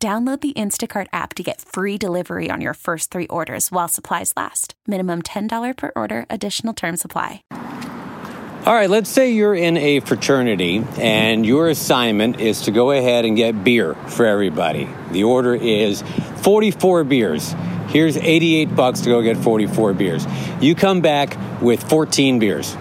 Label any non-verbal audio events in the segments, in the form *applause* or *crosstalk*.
Download the Instacart app to get free delivery on your first three orders while supplies last. Minimum $10 per order, additional term supply. All right, let's say you're in a fraternity and your assignment is to go ahead and get beer for everybody. The order is 44 beers. Here's 88 bucks to go get 44 beers. You come back with 14 beers.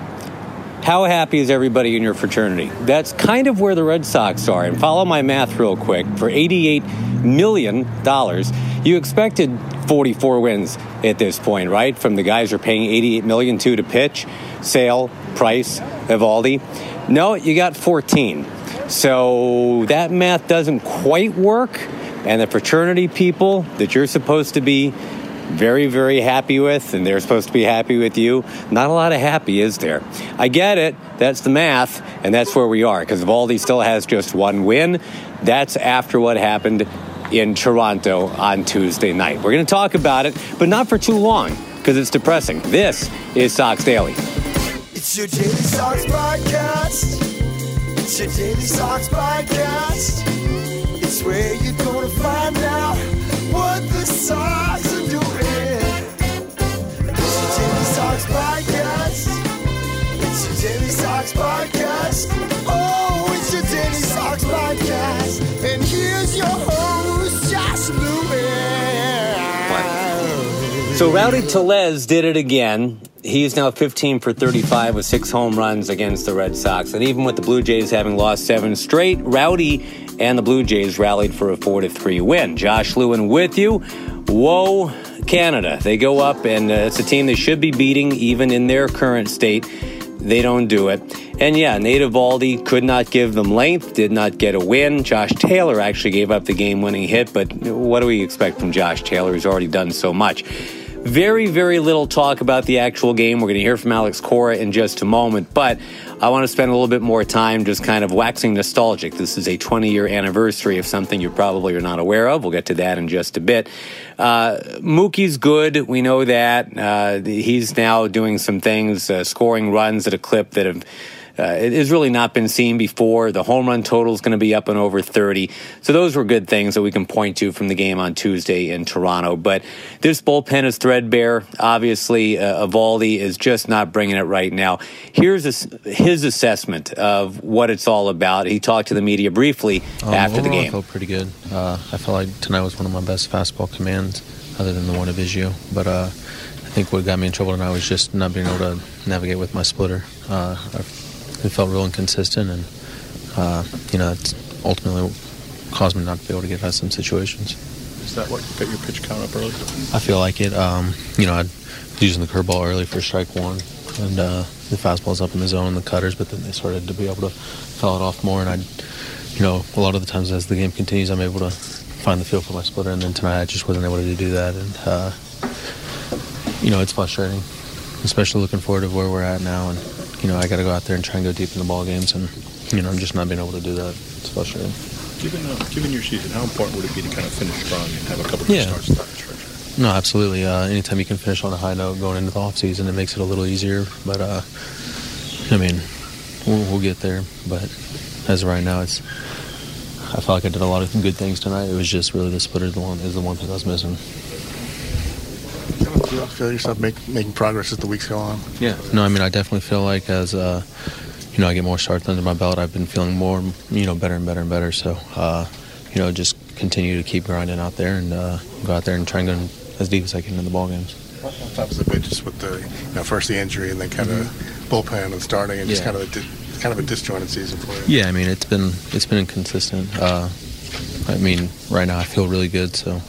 How happy is everybody in your fraternity? That's kind of where the Red Sox are. And follow my math real quick. For $88 million, dollars. you expected 44 wins at this point, right? From the guys you're paying 88 million to to pitch, Sale, Price, Eovaldi. No, you got 14. So that math doesn't quite work. And the fraternity people that you're supposed to be very, very happy with, and they're supposed to be happy with you. Not a lot of happy, is there? I get it. That's the math, and that's where we are because Eovaldi still has just one win. That's after what happened in Toronto on Tuesday night. We're going to talk about it, but not for too long because it's depressing. This is Sox Daily. It's your Daily Sox podcast. It's your Daily Sox podcast. It's where you're going to find out what the Sox Oh. So Rowdy Tellez did it again. He's now 15 for 35 with six home runs against the Red Sox. And even with the Blue Jays having lost seven straight, Rowdy and the Blue Jays rallied for a 4 to 3 win. Josh Lewin with you. Whoa, Canada. They go up, and uh, it's a team they should be beating even in their current state. They don't do it. And yeah, Nate Eovaldi could not give them length, did not get a win. Josh Taylor actually gave up the game winning hit, but what do we expect from Josh Taylor? He's already done so much. Very, very little talk about the actual game. We're going to hear from Alex Cora in just a moment, but I want to spend a little bit more time just kind of waxing nostalgic. This is a 20 year anniversary of something you probably are not aware of. We'll get to that in just a bit. Uh, Mookie's good. We know that. Uh, he's now doing some things, uh, scoring runs at a clip that have it has really not been seen before. The home run total is going to be up and over 30. So those were good things that we can point to from the game on Tuesday in Toronto. But this bullpen is threadbare. Obviously, uh, Eovaldi is just not bringing it right now. Here's his assessment of what it's all about. He talked to the media briefly um, after the game. I felt pretty good. Uh, I felt like tonight was one of my best fastball commands, other than the one of Biggio. But uh, I think what got me in trouble tonight was just not being able to navigate with my splitter. Uh, it felt real inconsistent, and uh, you know, it's ultimately caused me not to be able to get out of some situations. Is that what got your pitch count up early? I feel like it. Um, you know, I was using the curveball early for strike one, and uh, the fastball's up in the zone and the cutters, but then they started to be able to foul it off more, and I, you know, a lot of the times as the game continues, I'm able to find the feel for my splitter, and then tonight I just wasn't able to do that, and uh, you know, it's frustrating, especially looking forward to where we're at now, and you know, I got to go out there and try and go deep in the ball games, and you know, I'm just not being able to do that. It's frustrating. Given, uh, given your season, how important would it be to kind of finish strong and have a couple of Yeah. starts down the stretch? No, absolutely. Uh, anytime you can finish on a high note going into the off season, it makes it a little easier. But uh, I mean, we'll, we'll get there. But as of right now, it's. I felt like I did a lot of good things tonight. It was just really the splitter the one is the one thing I was missing. You feel yourself make, making progress as the weeks go on? Yeah. No, I mean, I definitely feel like as uh, you know, I get more starts under my belt, I've been feeling more, you know, better and better and better. So, uh, you know, just continue to keep grinding out there and uh, go out there and try and go as deep as I can in the ball games. That was a bit just with the, you know, first the injury and then kind of bullpen and starting and just kind of a di- kind of a disjointed season for you. Yeah, I mean, it's been it's been inconsistent. Uh, I mean, right now I feel really good, so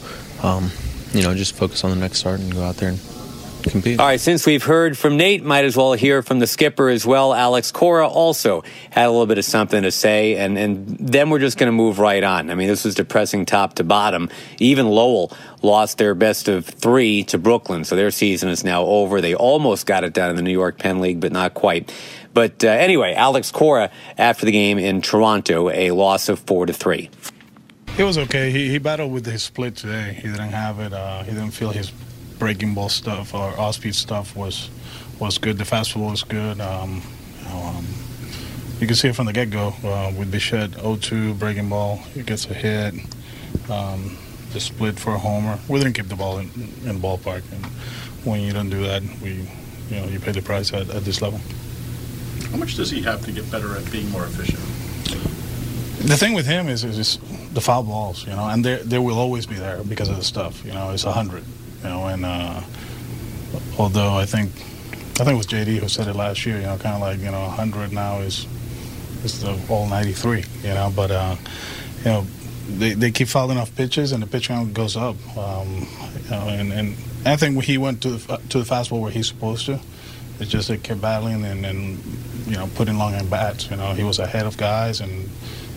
um, you know, just focus on the next start and go out there and compete. All right, since we've heard from Nate, might as well hear from the skipper as well. Alex Cora also had a little bit of something to say, and, and then we're just going to move right on. I mean, this was depressing top to bottom. Even Lowell lost their best of three to Brooklyn, so their season is now over. They almost got it done in the New York Penn League, but not quite. But uh, anyway, Alex Cora after the game in Toronto, a loss of four to three. It was okay. He, he battled with his split today. He didn't have it. Uh, he didn't feel his breaking ball stuff or off speed stuff was was good. The fastball was good. Um, um, you can see it from the get go uh, with Bichette 0-2 breaking ball. He gets a hit. Um, the split for a homer. We didn't keep the ball in, in the ballpark, and when you don't do that, we you know you pay the price at, at this level. How much does he have to get better at being more efficient? The thing with him is, is, is the foul balls, you know, and they they will always be there because of the stuff. You know, it's a hundred, you know, and uh, although I think I think it was JD who said it last year, you know, kind of like you know, a hundred now is is the all ninety three, you know, but uh, you know. They, they keep fouling off pitches and the pitch count goes up, um, you know, and, and I think he went to the, to the fastball where he's supposed to. It's just they kept battling and, and you know putting long at bats. You know he was ahead of guys and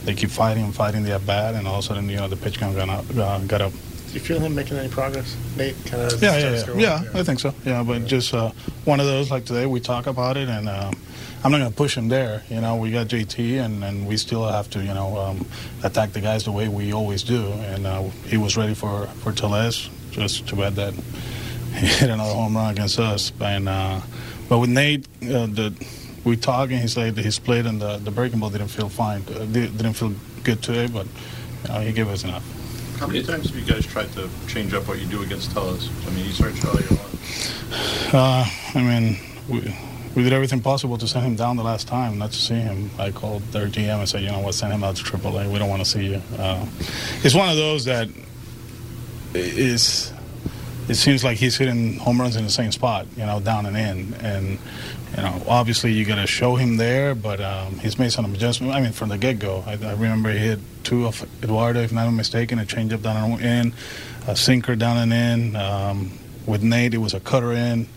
they keep fighting and fighting the at bat, and all of a sudden, you know, the pitch count got up. Uh, got up. Do you feel him making any progress, Nate? Kind of Yeah, yeah, yeah. yeah, I think so. Yeah, but just uh, one of those like today, we talk about it, and uh, I'm not going to push him there. You know, we got JT, and, and we still have to, you know, um, attack the guys the way we always do. And uh, he was ready for for Tellez. Just too bad that *laughs* he hit another home run against us. And uh, but with Nate, uh, the we talk and he said his split and the, the breaking ball didn't feel fine, uh, didn't feel good today, but you know, he gave us enough. How many times have you guys tried to change up what you do against Tellez? I mean, he's hurt you all year long. Uh, I mean, we, we did everything possible to send him down the last time, not to see him. I called their GM and said, you know what, send him out to AAA. We don't want to see you. Uh, it's one of those that is. It seems like he's hitting home runs in the same spot, you know, down and in, and you know, obviously you got to show him there, but um, he's made some adjustments. I mean, from the get-go, I, I, remember he hit two of Eduardo, if not mistaken, a changeup down and in, a sinker down and in. Um, with Nate, it was a cutter in.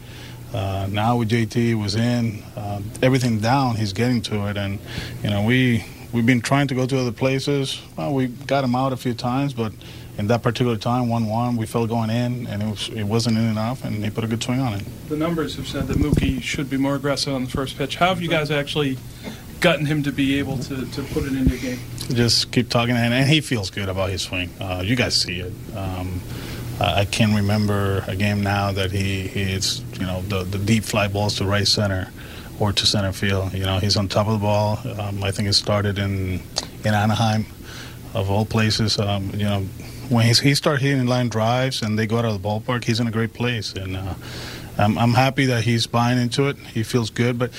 Uh, now with JT, it was in. Uh, everything down, he's getting to it, and you know, we we've been trying to go to other places. Well, we got him out a few times, but in that particular time, 1-1, we felt going in, and it, was, it wasn't in enough, and he put a good swing on it. The numbers have said that Mookie should be more aggressive on the first pitch. How have you guys actually gotten him to be able to, to put it in your game? Just keep talking, and, and he feels good about his swing. Uh, you guys see it. Um, I can remember a game now that he, he hits, you know, the, the deep fly balls to right center or to center field. You know, he's on top of the ball. Um, I think it started in in Anaheim, of all places. Um, you know, when he starts hitting line drives and they go out of the ballpark, he's in a great place. And uh, I'm, I'm happy that he's buying into it. He feels good. But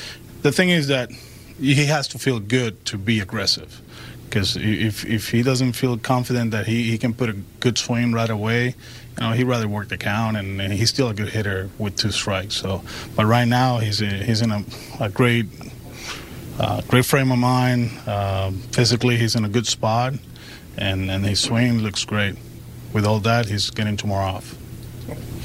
the thing is that he has to feel good to be aggressive. Because if, if he doesn't feel confident that he, he can put a good swing right away, you know, he'd rather work the count, and, and he's still a good hitter with two strikes. So, but right now he's a, he's in a, a great uh, great frame of mind. Uh, physically, he's in a good spot and, and his swing looks great. With all that, he's getting two more off.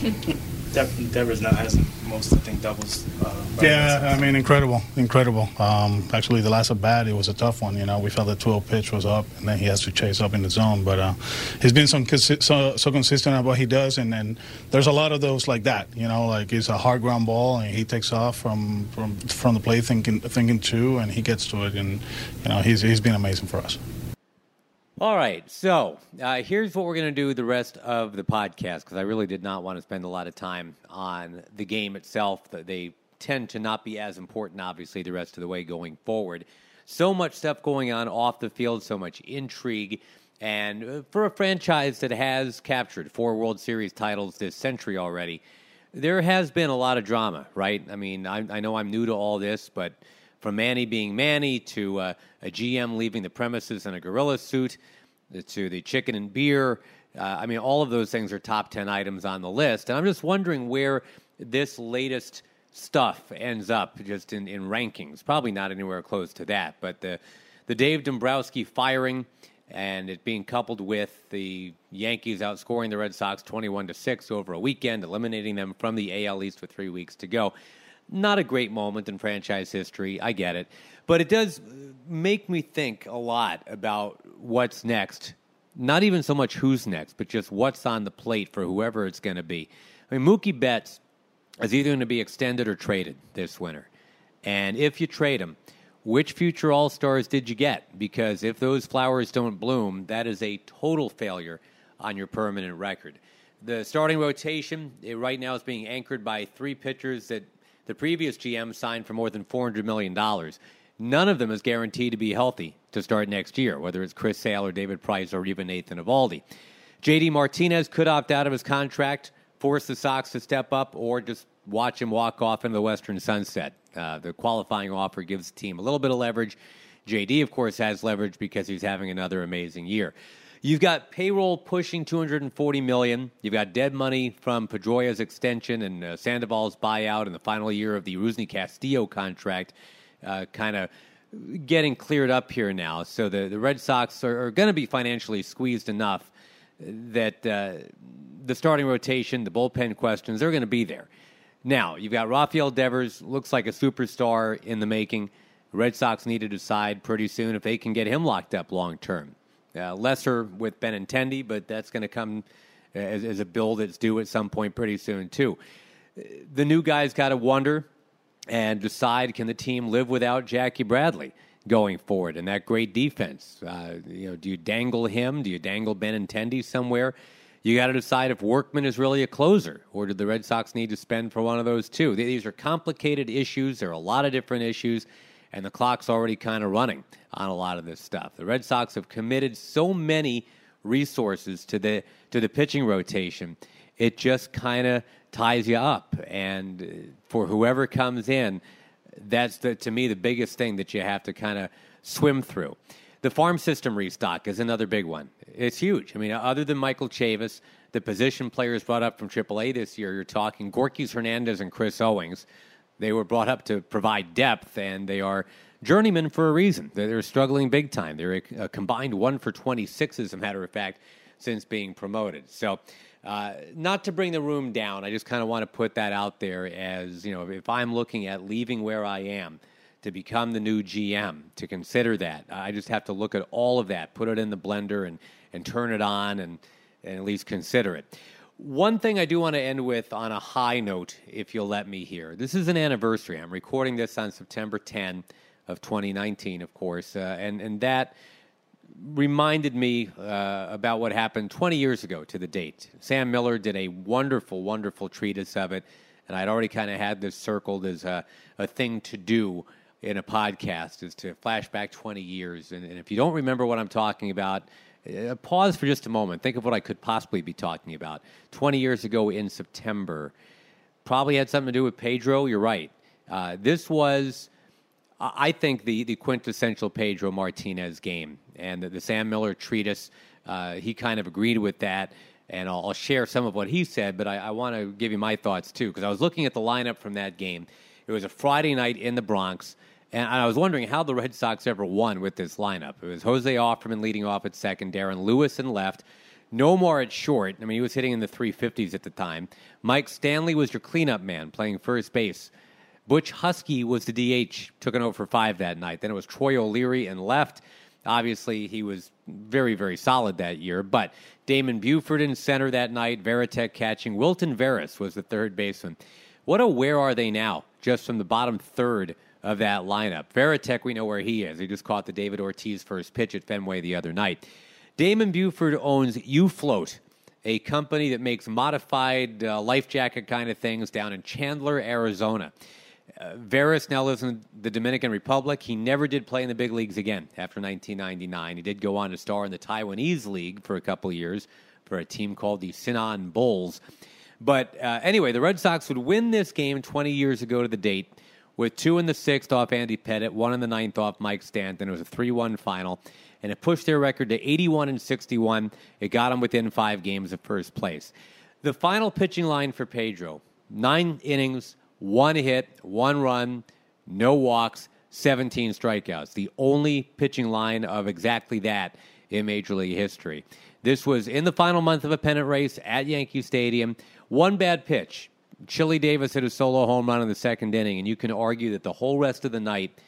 *laughs* Devers now has most, I think, doubles. Uh, yeah, I mean, incredible, incredible. Um, actually, the last at bat, it was a tough one. You know, we felt the 12 pitch was up, and then he has to chase up in the zone. But uh, he's been some so, so consistent at what he does, and, and there's a lot of those like that. You know, like it's a hard ground ball, and he takes off from from from the plate thinking thinking two, and he gets to it, and you know, he's he's been amazing for us. All right, so uh, here's what we're going to do the rest of the podcast because I really did not want to spend a lot of time on the game itself. They tend to not be as important, obviously, the rest of the way going forward. So much stuff going on off the field, so much intrigue. And uh, for a franchise that has captured four World Series titles this century already, there has been a lot of drama, right? I mean, I, I know I'm new to all this, but from Manny being Manny to uh, a GM leaving the premises in a gorilla suit to the chicken and beer. Uh, I mean, all of those things are top 10 items on the list. And I'm just wondering where this latest stuff ends up just in, in rankings. Probably not anywhere close to that. But the, the Dave Dombrowski firing and it being coupled with the Yankees outscoring the Red Sox 21 to 6 over a weekend, eliminating them from the AL East with three weeks to go. Not a great moment in franchise history, I get it. But it does make me think a lot about what's next. Not even so much who's next, but just what's on the plate for whoever it's going to be. I mean, Mookie Betts is either going to be extended or traded this winter. And if you trade him, which future All Stars did you get? Because if those flowers don't bloom, that is a total failure on your permanent record. The starting rotation it right now is being anchored by three pitchers that the previous GM signed for more than $400 million. None of them is guaranteed to be healthy to start next year, whether it's Chris Sale or David Price or even Nathan Eovaldi. JD Martinez could opt out of his contract, force the Sox to step up, or just watch him walk off into the western sunset. Uh, the qualifying offer gives the team a little bit of leverage. JD, of course, has leverage because he's having another amazing year. You've got payroll pushing 240 million. You've got dead money from Pedroia's extension and uh, Sandoval's buyout in the final year of the Rusney Castillo contract, uh, kind of getting cleared up here now. So the, the Red Sox are, are going to be financially squeezed enough that uh, the starting rotation, the bullpen questions, they're going to be there. Now, you've got Rafael Devers, looks like a superstar in the making. Red Sox need to decide pretty soon if they can get him locked up long term. Uh, lesser with Benintendi, but that's going to come as, as, a bill that's due at some point pretty soon, too. The new guys got to wonder and decide can the team live without Jackie Bradley going forward and that great defense? Uh, you know, do you dangle him? Do you dangle Benintendi somewhere? You got to decide if Workman is really a closer, or did the Red Sox need to spend for one of those two? These are complicated issues. There are a lot of different issues, and the clock's already kind of running on a lot of this stuff. The Red Sox have committed so many resources to the to the pitching rotation. It just kind of ties you up, and uh, for whoever comes in, that's the, to me the biggest thing that you have to kind of swim through. The farm system restock is another big one. It's huge. I mean, other than Michael Chavis, the position players brought up from AAA this year, you're talking Gorkys Hernandez and Chris Owings. They were brought up to provide depth, and they are journeymen for a reason. They're struggling big time. They're a, combined one for 26, as a matter of fact, since being promoted. So, uh, not to bring the room down, I just kind of want to put that out there as, you know, if I'm looking at leaving where I am, to become the new GM, to consider that. I just have to look at all of that, put it in the blender, and, and turn it on and, and at least consider it. One thing I do want to end with on a high note, if you'll let me here. This is an anniversary. I'm recording this on September 10 of 2019, of course, uh, and, and that reminded me uh, about what happened 20 years ago to the date. Sam Miller did a wonderful, wonderful treatise of it, and I'd already kind of had this circled as a, a thing to do in a podcast is to flash back 20 years. And, and if you don't remember what I'm talking about, uh, pause for just a moment. Think of what I could possibly be talking about. 20 years ago in September, probably had something to do with Pedro. You're right. Uh, this was, I think, the, the quintessential Pedro Martinez game. And the, the Sam Miller treatise, uh, he kind of agreed with that. And I'll, I'll share some of what he said, but I, I want to give you my thoughts too, because I was looking at the lineup from that game. It was a Friday night in the Bronx. And I was wondering how the Red Sox ever won with this lineup. It was Jose Offerman leading off at second, Darren Lewis in left, Nomar at short. I mean, he was hitting in the 350s at the time. Mike Stanley was your cleanup man playing first base. Butch Huskey was the DH, took an over for five that night. Then it was Troy O'Leary in left. Obviously, he was very, very solid that year. But Damon Buford in center that night, Varitek catching. Wilton Veras was the third baseman. What a where are they now? Just from the bottom third of that lineup. Varitek, we know where he is. He just caught the David Ortiz first pitch at Fenway the other night. Damon Buford owns U-Float, a company that makes modified uh, life jacket kind of things down in Chandler, Arizona. Uh, Veras now lives in the Dominican Republic. He never did play in the big leagues again after 1999. He did go on to star in the Taiwanese League for a couple years for a team called the Sinon Bulls. But uh, anyway, the Red Sox would win this game 20 years ago to the date with two in the sixth off Andy Pettitte, one in the ninth off Mike Stanton. It was a 3 1 final, and it pushed their record to 81 and 61. It got them within five games of first place. The final pitching line for Pedro nine innings, one hit, one run, no walks, 17 strikeouts. The only pitching line of exactly that in Major League history. This was in the final month of a pennant race at Yankee Stadium. One bad pitch. Chili Davis hit a solo home run in the second inning, and you can argue that the whole rest of the night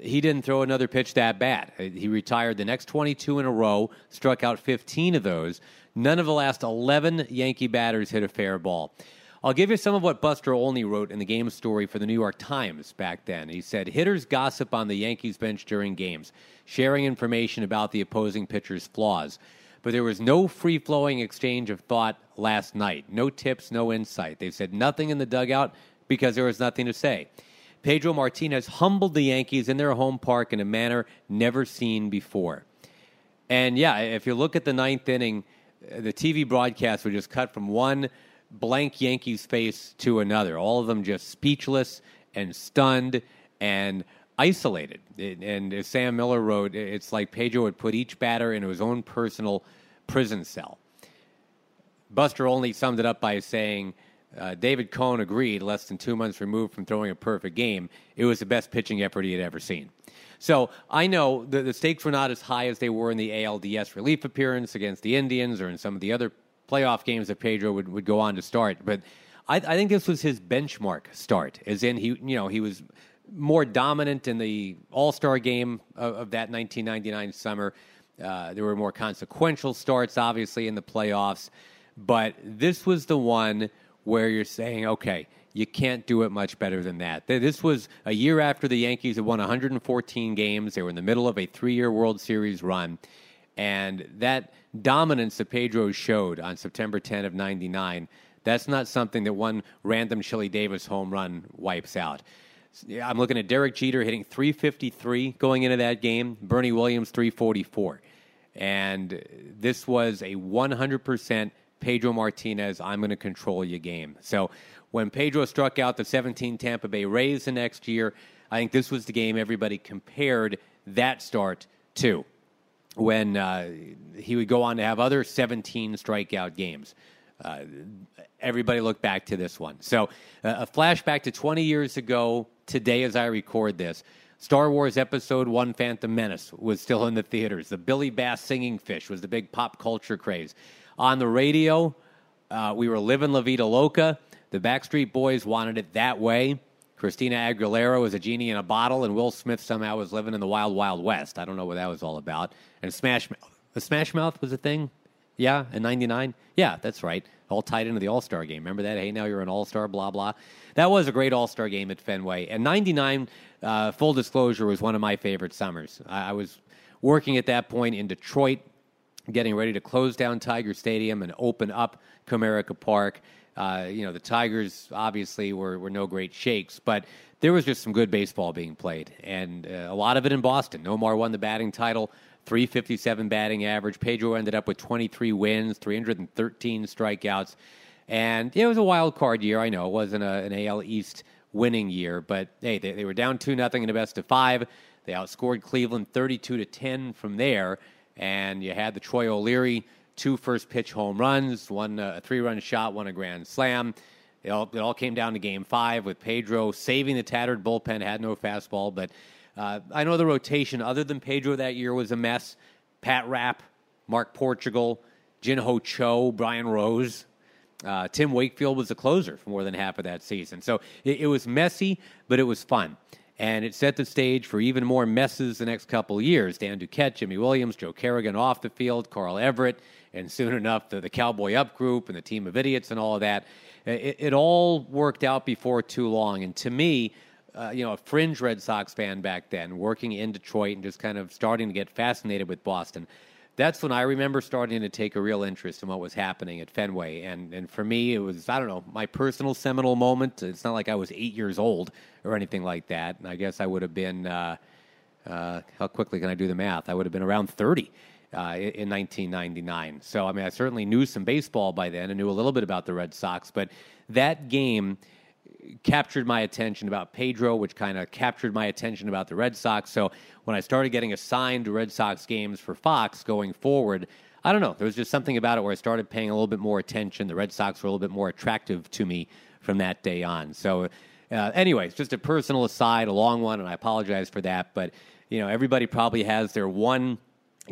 he didn't throw another pitch that bad. He retired the next 22 in a row, struck out 15 of those. None of the last 11 Yankee batters hit a fair ball. I'll give you some of what Buster Olney wrote in the game story for the New York Times back then. He said hitters gossip on the Yankees bench during games, sharing information about the opposing pitcher's flaws. But there was no free flowing exchange of thought last night. No tips, no insight. They said nothing in the dugout because there was nothing to say. Pedro Martinez humbled the Yankees in their home park in a manner never seen before. And yeah, if you look at the ninth inning, uh, the TV broadcast was just cut from one blank Yankees face to another. All of them just speechless and stunned and isolated. And as Sam Miller wrote, it's like Pedro had put each batter into his own personal prison cell. Buster Olney summed it up by saying, uh, David Cone agreed, less than two months removed from throwing a perfect game, it was the best pitching effort he had ever seen. So I know the, the stakes were not as high as they were in the ALDS relief appearance against the Indians or in some of the other playoff games that Pedro would, would go on to start. But I, I think this was his benchmark start, as in he you know he was more dominant in the All Star game of, of, that 1999 summer. Uh, there were more consequential starts, obviously, in the playoffs. But this was the one where you're saying, okay, you can't do it much better than that. This was a year after the Yankees had won 114 games. They were in the middle of a three year World Series run. And that dominance that Pedro showed on September 10 of 99, that's not something that one random Chili Davis home run wipes out. I'm looking at Derek Jeter hitting 353 going into that game, Bernie Williams 344. And this was a 100% Pedro Martinez, I'm going to control your game. So when Pedro struck out the 17 Tampa Bay Rays the next year, I think this was the game everybody compared that start to when uh, he would go on to have other 17 strikeout games. Uh, everybody look back to this one. So, uh, a flashback to 20 years ago today as I record this. Star Wars Episode 1 Phantom Menace was still in the theaters. The Billy Bass singing fish was the big pop culture craze. On the radio, uh, we were living La Vida Loca. The Backstreet Boys wanted it that way. Christina Aguilera was a genie in a bottle, and Will Smith somehow was living in the wild, wild west. I don't know what that was all about. And Smash, the Smash Mouth was a thing. Yeah, in '99. Yeah, that's right. All tied into the All Star game. Remember that? Hey, now you're an All Star. Blah blah. That was a great All Star game at Fenway. And '99, uh, full disclosure, was one of my favorite summers. I, I was working at that point in Detroit getting ready to close down Tiger Stadium and open up Comerica Park. Uh, you know, the Tigers obviously were, were no great shakes, but there was just some good baseball being played, and uh, a lot of it in Boston. Nomar won the batting title, 357 batting average. Pedro ended up with 23 wins, 313 strikeouts, and it was a wild card year. I know it wasn't a, an AL East winning year, but hey, they, they were down two nothing in the best of five. They outscored Cleveland 32 to 10 from there and you had the Troy O'Leary two first pitch home runs, one uh, a three run shot, one a grand slam. It all, it all came down to game five with Pedro saving the tattered bullpen, had no fastball. But uh, I know the rotation, other than Pedro that year, was a mess. Pat Rapp, Mark Portugal, Jin Ho Cho, Brian Rose. Uh, Tim Wakefield was the closer for more than half of that season. So it, it was messy, but it was fun and it set the stage for even more messes the next couple years. Dan Duquette, Jimy Williams, Joe Kerrigan off the field, Carl Everett, and soon enough the, the Cowboy Up group and the team of idiots and all of that. It, it all worked out before too long, and to me, uh, you know, a fringe Red Sox fan back then, working in Detroit and just kind of starting to get fascinated with Boston that's when I remember starting to take a real interest in what was happening at Fenway. And, and for me, it was, I don't know, my personal seminal moment. It's not like I was eight years old or anything like that. And I guess I would have been, uh, uh, how quickly can I do the math? I would have been around 30 uh, in 1999. So, I mean, I certainly knew some baseball by then and knew a little bit about the Red Sox. But that game captured my attention about Pedro, which kind of captured my attention about the Red Sox. So when I started getting assigned Red Sox games for Fox going forward, I don't know. There was just something about it where I started paying a little bit more attention. The Red Sox were a little bit more attractive to me from that day on. So, uh, anyways, just a personal aside, a long one, and I apologize for that. But you know, everybody probably has their one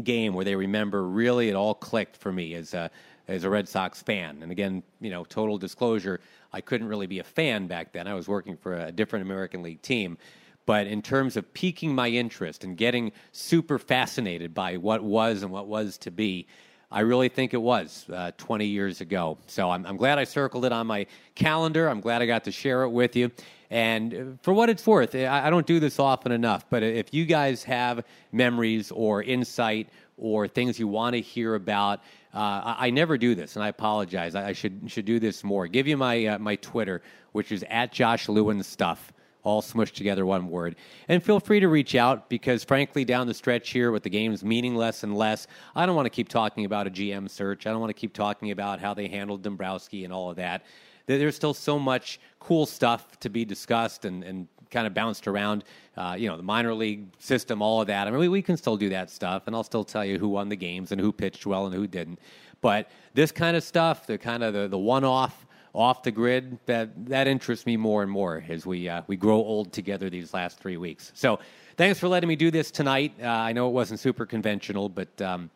game where they remember really it all clicked for me as a as a Red Sox fan. And again, you know, total disclosure, I couldn't really be a fan back then. I was working for a different American League team. But in terms of piquing my interest and getting super fascinated by what was and what was to be, I really think it was uh, 20 years ago. So I'm, I'm glad I circled it on my calendar. I'm glad I got to share it with you. And uh, for what it's worth, I, I don't do this often enough, but if you guys have memories or insight or things you want to hear about, uh, I, I, never do this, and I apologize. I, I should should do this more. Give you my uh, my Twitter, which is at Josh Lewin Stuff all smushed together one word. And feel free to reach out because, frankly, down the stretch here with the games meaning less and less, I don't want to keep talking about a GM search. I don't want to keep talking about how they handled Dombrowski and all of that. There's still so much cool stuff to be discussed and, and kind of bounced around. Uh, you know, the minor league system, all of that. I mean, we, we can still do that stuff, and I'll still tell you who won the games and who pitched well and who didn't. But this kind of stuff, the kind of the, the one off, off the grid, that that interests me more and more as we uh, we grow old together these last three weeks. So, thanks for letting me do this tonight. Uh, I know it wasn't super conventional, but um,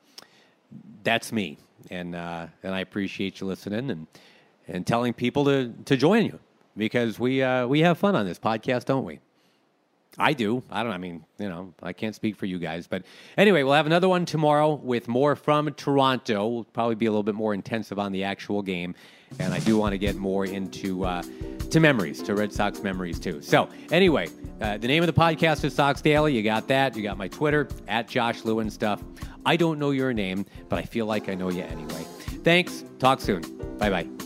that's me, and uh, and I appreciate you listening and and telling people to to join you because we uh, we have fun on this podcast, don't we? I do. I don't. I mean, you know, I can't speak for you guys, but anyway, we'll have another one tomorrow with more from Toronto. We'll probably be a little bit more intensive on the actual game, and I do want to get more into uh, to memories, to Red Sox memories too. So anyway, uh, the name of the podcast is Sox Daily. You got that. You got my Twitter at Josh Lewin stuff. I don't know your name, but I feel like I know you anyway. Thanks. Talk soon. Bye bye.